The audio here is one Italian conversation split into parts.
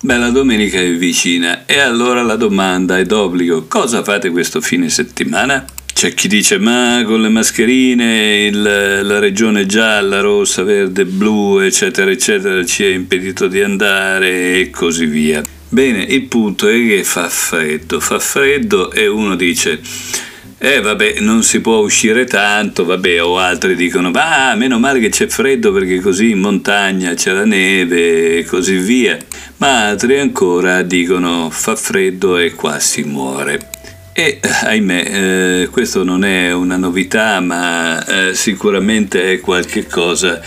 Beh, la domenica è vicina e allora la domanda è d'obbligo: cosa fate questo fine settimana? C'è chi dice ma con le mascherine il, la regione gialla, rossa, verde, blu, eccetera, eccetera, ci ha impedito di andare e così via. Bene, il punto è che fa freddo, fa freddo e uno dice eh vabbè, non si può uscire tanto, vabbè, o altri dicono, ah, meno male che c'è freddo perché così in montagna c'è la neve e così via. Ma altri ancora dicono, fa freddo e qua si muore. E ahimè, eh, questo non è una novità, ma eh, sicuramente è qualcosa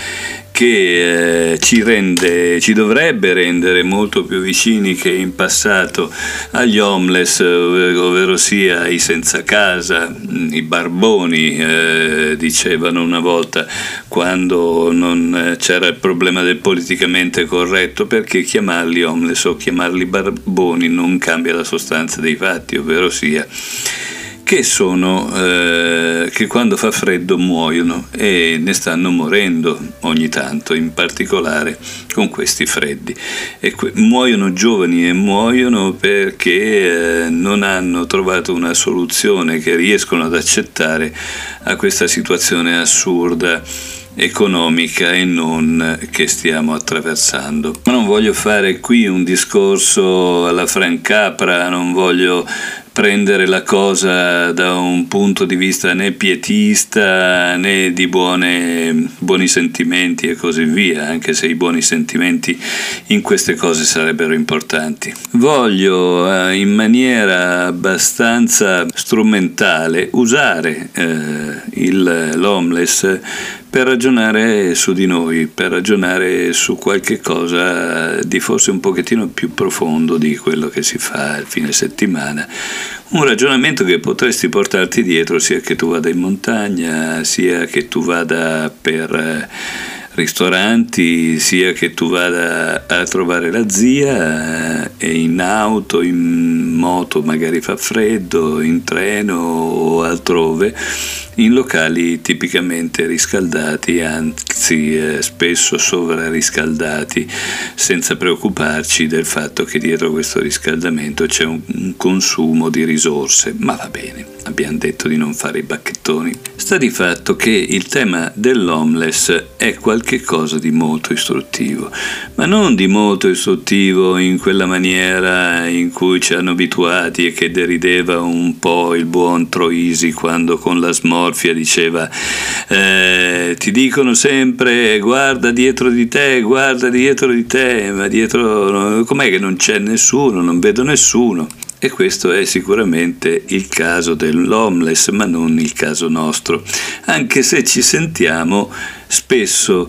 che eh, ci, rende, ci dovrebbe rendere molto più vicini che in passato agli homeless, ovvero sia i senza casa, i barboni, eh, dicevano una volta quando non c'era il problema del politicamente corretto, perché chiamarli homeless o chiamarli barboni non cambia la sostanza dei fatti, ovvero sia che sono eh, che quando fa freddo muoiono e ne stanno morendo ogni tanto, in particolare con questi freddi. Que- muoiono giovani e muoiono perché eh, non hanno trovato una soluzione che riescono ad accettare a questa situazione assurda economica e non che stiamo attraversando. Ma non voglio fare qui un discorso alla Frank Capra, non voglio prendere la cosa da un punto di vista né pietista né di buone, buoni sentimenti e così via, anche se i buoni sentimenti in queste cose sarebbero importanti. Voglio eh, in maniera abbastanza strumentale usare eh, il, l'homeless per ragionare su di noi, per ragionare su qualche cosa di forse un pochettino più profondo di quello che si fa il fine settimana. Un ragionamento che potresti portarti dietro sia che tu vada in montagna, sia che tu vada per eh, ristoranti, sia che tu vada a trovare la zia eh, in auto, in moto, magari fa freddo, in treno o altrove in locali tipicamente riscaldati, anzi eh, spesso sovrariscaldati, senza preoccuparci del fatto che dietro questo riscaldamento c'è un, un consumo di risorse, ma va bene abbiamo detto di non fare i bacchettoni. Sta di fatto che il tema dell'homeless è qualcosa di molto istruttivo, ma non di molto istruttivo in quella maniera in cui ci hanno abituati e che derideva un po' il buon Troisi quando con la smorfia diceva eh, ti dicono sempre guarda dietro di te, guarda dietro di te, ma dietro com'è che non c'è nessuno, non vedo nessuno. E questo è sicuramente il caso dell'homeless, ma non il caso nostro, anche se ci sentiamo spesso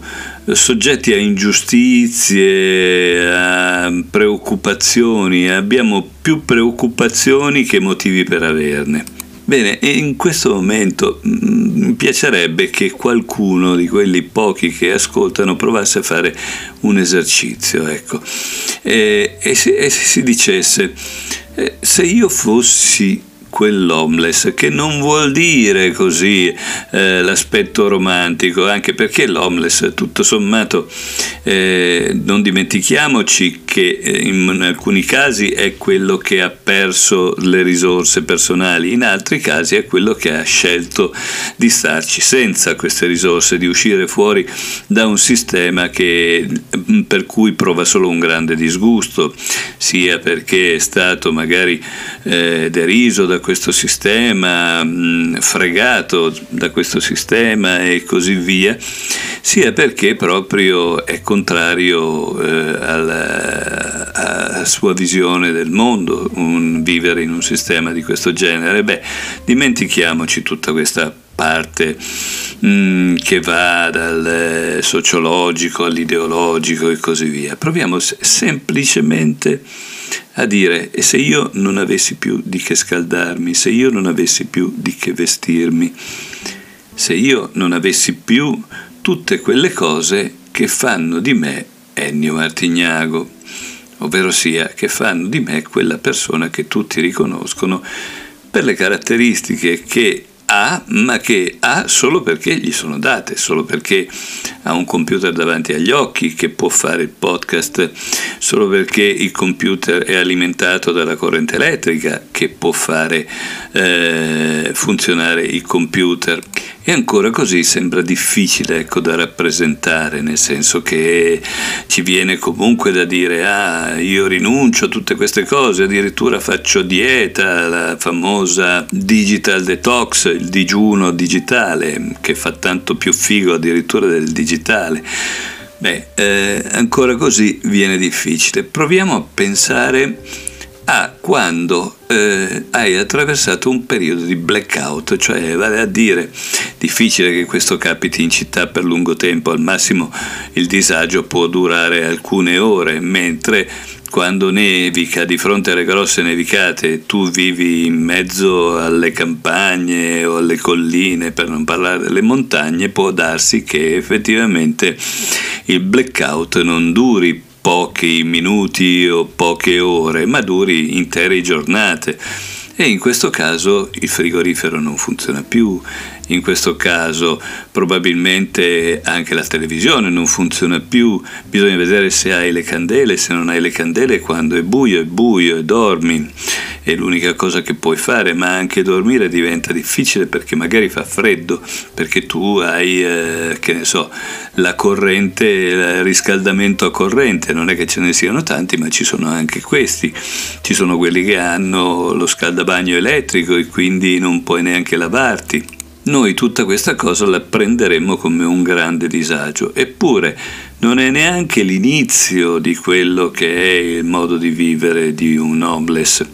soggetti a ingiustizie, a preoccupazioni, abbiamo più preoccupazioni che motivi per averne. Bene, in questo momento mm, mi piacerebbe che qualcuno di quelli pochi che ascoltano provasse a fare un esercizio, ecco, e, e, si, e si dicesse eh, se io fossi quell'homeless, che non vuol dire così eh, l'aspetto romantico, anche perché l'homeless tutto sommato eh, non dimentichiamoci che eh, in alcuni casi è quello che ha perso le risorse personali, in altri casi è quello che ha scelto di starci senza queste risorse, di uscire fuori da un sistema che, mm, per cui prova solo un grande disgusto, sia perché è stato magari eh, deriso da questo sistema, mh, fregato da questo sistema e così via, sia perché proprio è contrario eh, alla, alla, sua visione del mondo, un, vivere in un sistema di questo genere. Beh, dimentichiamoci tutta questa parte mh, che va dal sociologico all'ideologico e così via. Proviamo semplicemente a dire e se io non avessi più di che scaldarmi, se io non avessi più di che vestirmi, se io non avessi più tutte quelle cose che fanno di me Ennio Martignago, ovvero sia che fanno di me quella persona che tutti riconoscono per le caratteristiche che ha, ma che ha solo perché gli sono date, solo perché ha un computer davanti agli occhi che può fare il podcast, solo perché il computer è alimentato dalla corrente elettrica che può fare eh, funzionare il computer. E ancora così sembra difficile ecco, da rappresentare, nel senso che ci viene comunque da dire ah io rinuncio a tutte queste cose, addirittura faccio dieta, la famosa digital detox, il digiuno digitale, che fa tanto più figo addirittura del digitale. Beh, eh, ancora così viene difficile. Proviamo a pensare a quando eh, hai attraversato un periodo di blackout, cioè vale a dire difficile che questo capiti in città per lungo tempo, al massimo il disagio può durare alcune ore, mentre quando nevica di fronte alle grosse nevicate tu vivi in mezzo alle campagne o alle colline, per non parlare delle montagne, può darsi che effettivamente il blackout non duri pochi minuti o poche ore, ma duri intere giornate. E in questo caso il frigorifero non funziona più, in questo caso probabilmente anche la televisione non funziona più, bisogna vedere se hai le candele, se non hai le candele quando è buio è buio e dormi, è l'unica cosa che puoi fare, ma anche dormire diventa difficile perché magari fa freddo, perché tu hai, eh, che ne so, la corrente, il riscaldamento a corrente, non è che ce ne siano tanti, ma ci sono anche questi, ci sono quelli che hanno lo scaldabagno elettrico e quindi non puoi neanche lavarti noi tutta questa cosa la prenderemmo come un grande disagio. Eppure non è neanche l'inizio di quello che è il modo di vivere di un homeless.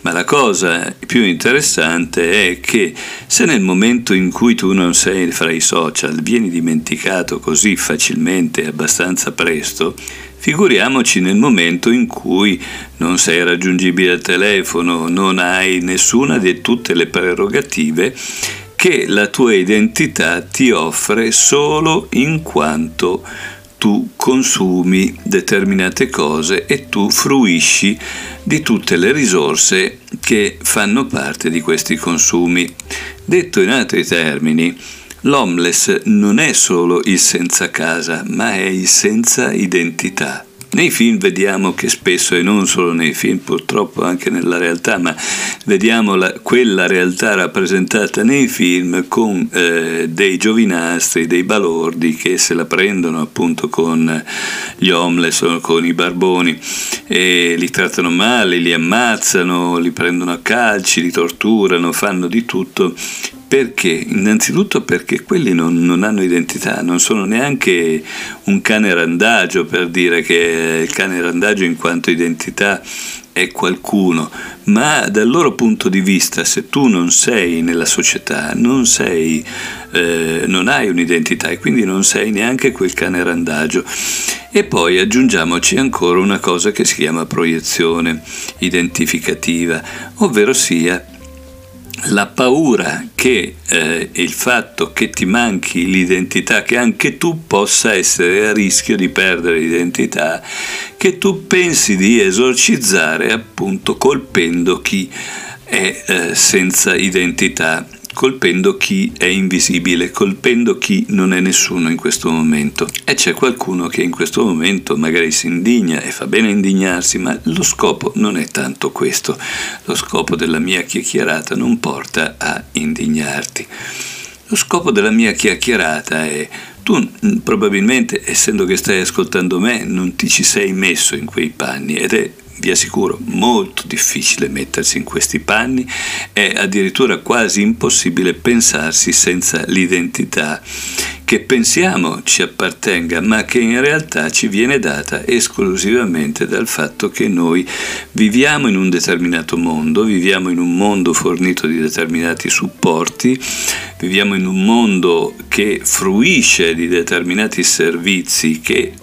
Ma la cosa più interessante è che se nel momento in cui tu non sei fra i social vieni dimenticato così facilmente e abbastanza presto, figuriamoci nel momento in cui non sei raggiungibile al telefono, non hai nessuna di tutte le prerogative che la tua identità ti offre solo in quanto tu consumi determinate cose e tu fruisci di tutte le risorse che fanno parte di questi consumi. Detto in altri termini, l'homeless non è solo il senza casa, ma è il senza identità. Nei film vediamo che spesso, e non solo nei film, purtroppo anche nella realtà, ma vediamo la, quella realtà rappresentata nei film con eh, dei giovinastri, dei balordi che se la prendono appunto con gli homeless o con i barboni e li trattano male, li ammazzano, li prendono a calci, li torturano, fanno di tutto perché? Innanzitutto perché quelli non, non, hanno identità, non sono neanche un cane randagio per dire che il cane randagio in quanto identità è qualcuno, ma dal loro punto di vista se tu non sei nella società, non, sei, eh, non hai un'identità e quindi non sei neanche quel cane randagio. E poi aggiungiamoci ancora una cosa che si chiama proiezione identificativa, ovvero sia la paura che eh, il fatto che ti manchi l'identità, che anche tu possa essere a rischio di perdere l'identità, che tu pensi di esorcizzare appunto colpendo chi è eh, senza identità colpendo chi è invisibile, colpendo chi non è nessuno in questo momento. E c'è qualcuno che in questo momento magari si indigna e fa bene indignarsi, ma lo scopo non è tanto questo. Lo scopo della mia chiacchierata non porta a indignarti. Lo scopo della mia chiacchierata è tu mm, probabilmente, essendo che stai ascoltando me, non ti ci sei messo in quei panni ed è vi assicuro, molto difficile mettersi in questi panni, è addirittura quasi impossibile pensarsi senza l'identità che pensiamo ci appartenga, ma che in realtà ci viene data esclusivamente dal fatto che noi viviamo in un determinato mondo, viviamo in un mondo fornito di determinati supporti, viviamo in un mondo che fruisce di determinati servizi che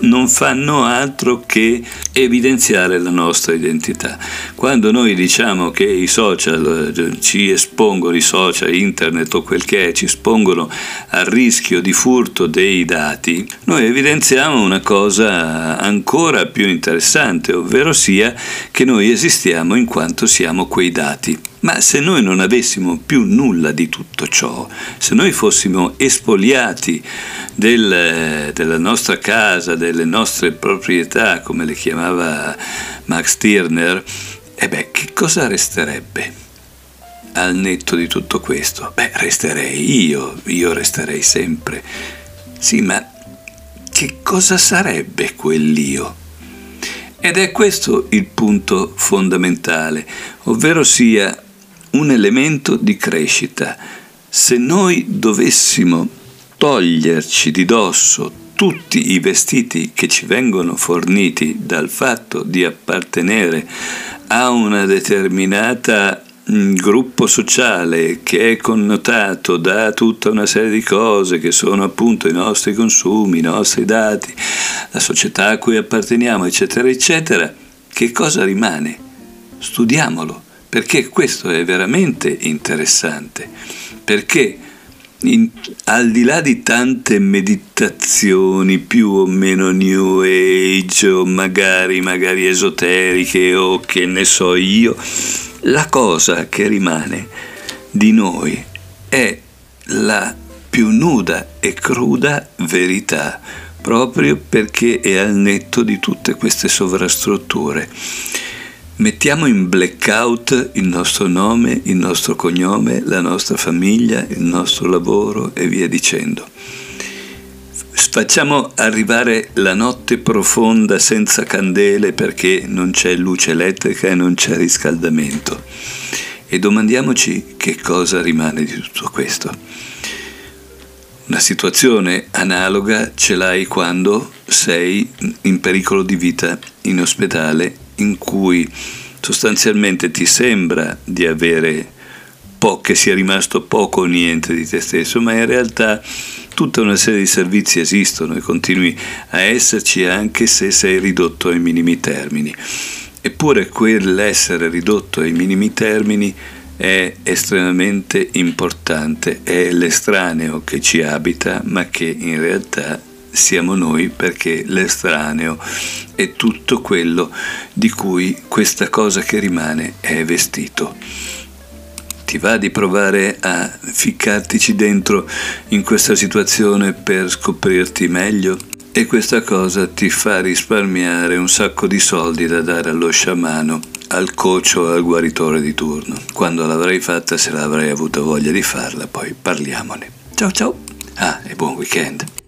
non fanno altro che evidenziare la nostra identità. Quando noi diciamo che i social eh, ci espongono, i social, internet o quel che è, ci espongono al rischio di furto dei dati, noi evidenziamo una cosa ancora più interessante, ovvero sia che noi esistiamo in quanto siamo quei dati. Ma se noi non avessimo più nulla di tutto ciò, se noi fossimo espoliati del, della nostra casa, delle nostre proprietà, come le chiamava Max Stirner, e beh, che cosa resterebbe? Al netto di tutto questo, beh, resterei io, io resterei sempre. Sì, ma che cosa sarebbe quell'io? Ed è questo il punto fondamentale, ovvero sia un elemento di crescita. Se noi dovessimo toglierci di dosso tutti i vestiti che ci vengono forniti dal fatto di appartenere a una determinata mm, gruppo sociale che è connotato da tutta una serie di cose che sono appunto i nostri consumi, i nostri dati, la società a cui apparteniamo, eccetera, eccetera, che cosa rimane? Studiamolo perché questo è veramente interessante, perché in, al di là di tante meditazioni più o meno new age o magari, magari esoteriche o che ne so io, la cosa che rimane di noi è la più nuda e cruda verità, proprio perché è al netto di tutte queste sovrastrutture. Mettiamo in blackout il nostro nome, il nostro cognome, la nostra famiglia, il nostro lavoro e via dicendo. Facciamo arrivare la notte profonda senza candele perché non c'è luce elettrica e non c'è riscaldamento. E domandiamoci che cosa rimane di tutto questo. Una situazione analoga ce l'hai quando sei in pericolo di vita in ospedale in cui sostanzialmente ti sembra di avere po- che sia rimasto poco o niente di te stesso, ma in realtà tutta una serie di servizi esistono e continui a esserci anche se sei ridotto ai minimi termini. Eppure quell'essere ridotto ai minimi termini è estremamente importante, è l'estraneo che ci abita, ma che in realtà siamo noi perché l'estraneo è tutto quello di cui questa cosa che rimane è vestito. Ti va di provare a ficcartici dentro in questa situazione per scoprirti meglio? E questa cosa ti fa risparmiare un sacco di soldi da dare allo sciamano, al coach o al guaritore di turno. Quando l'avrai fatta, se l'avrai avuto voglia di farla, poi parliamone. Ciao ciao! Ah, e buon weekend!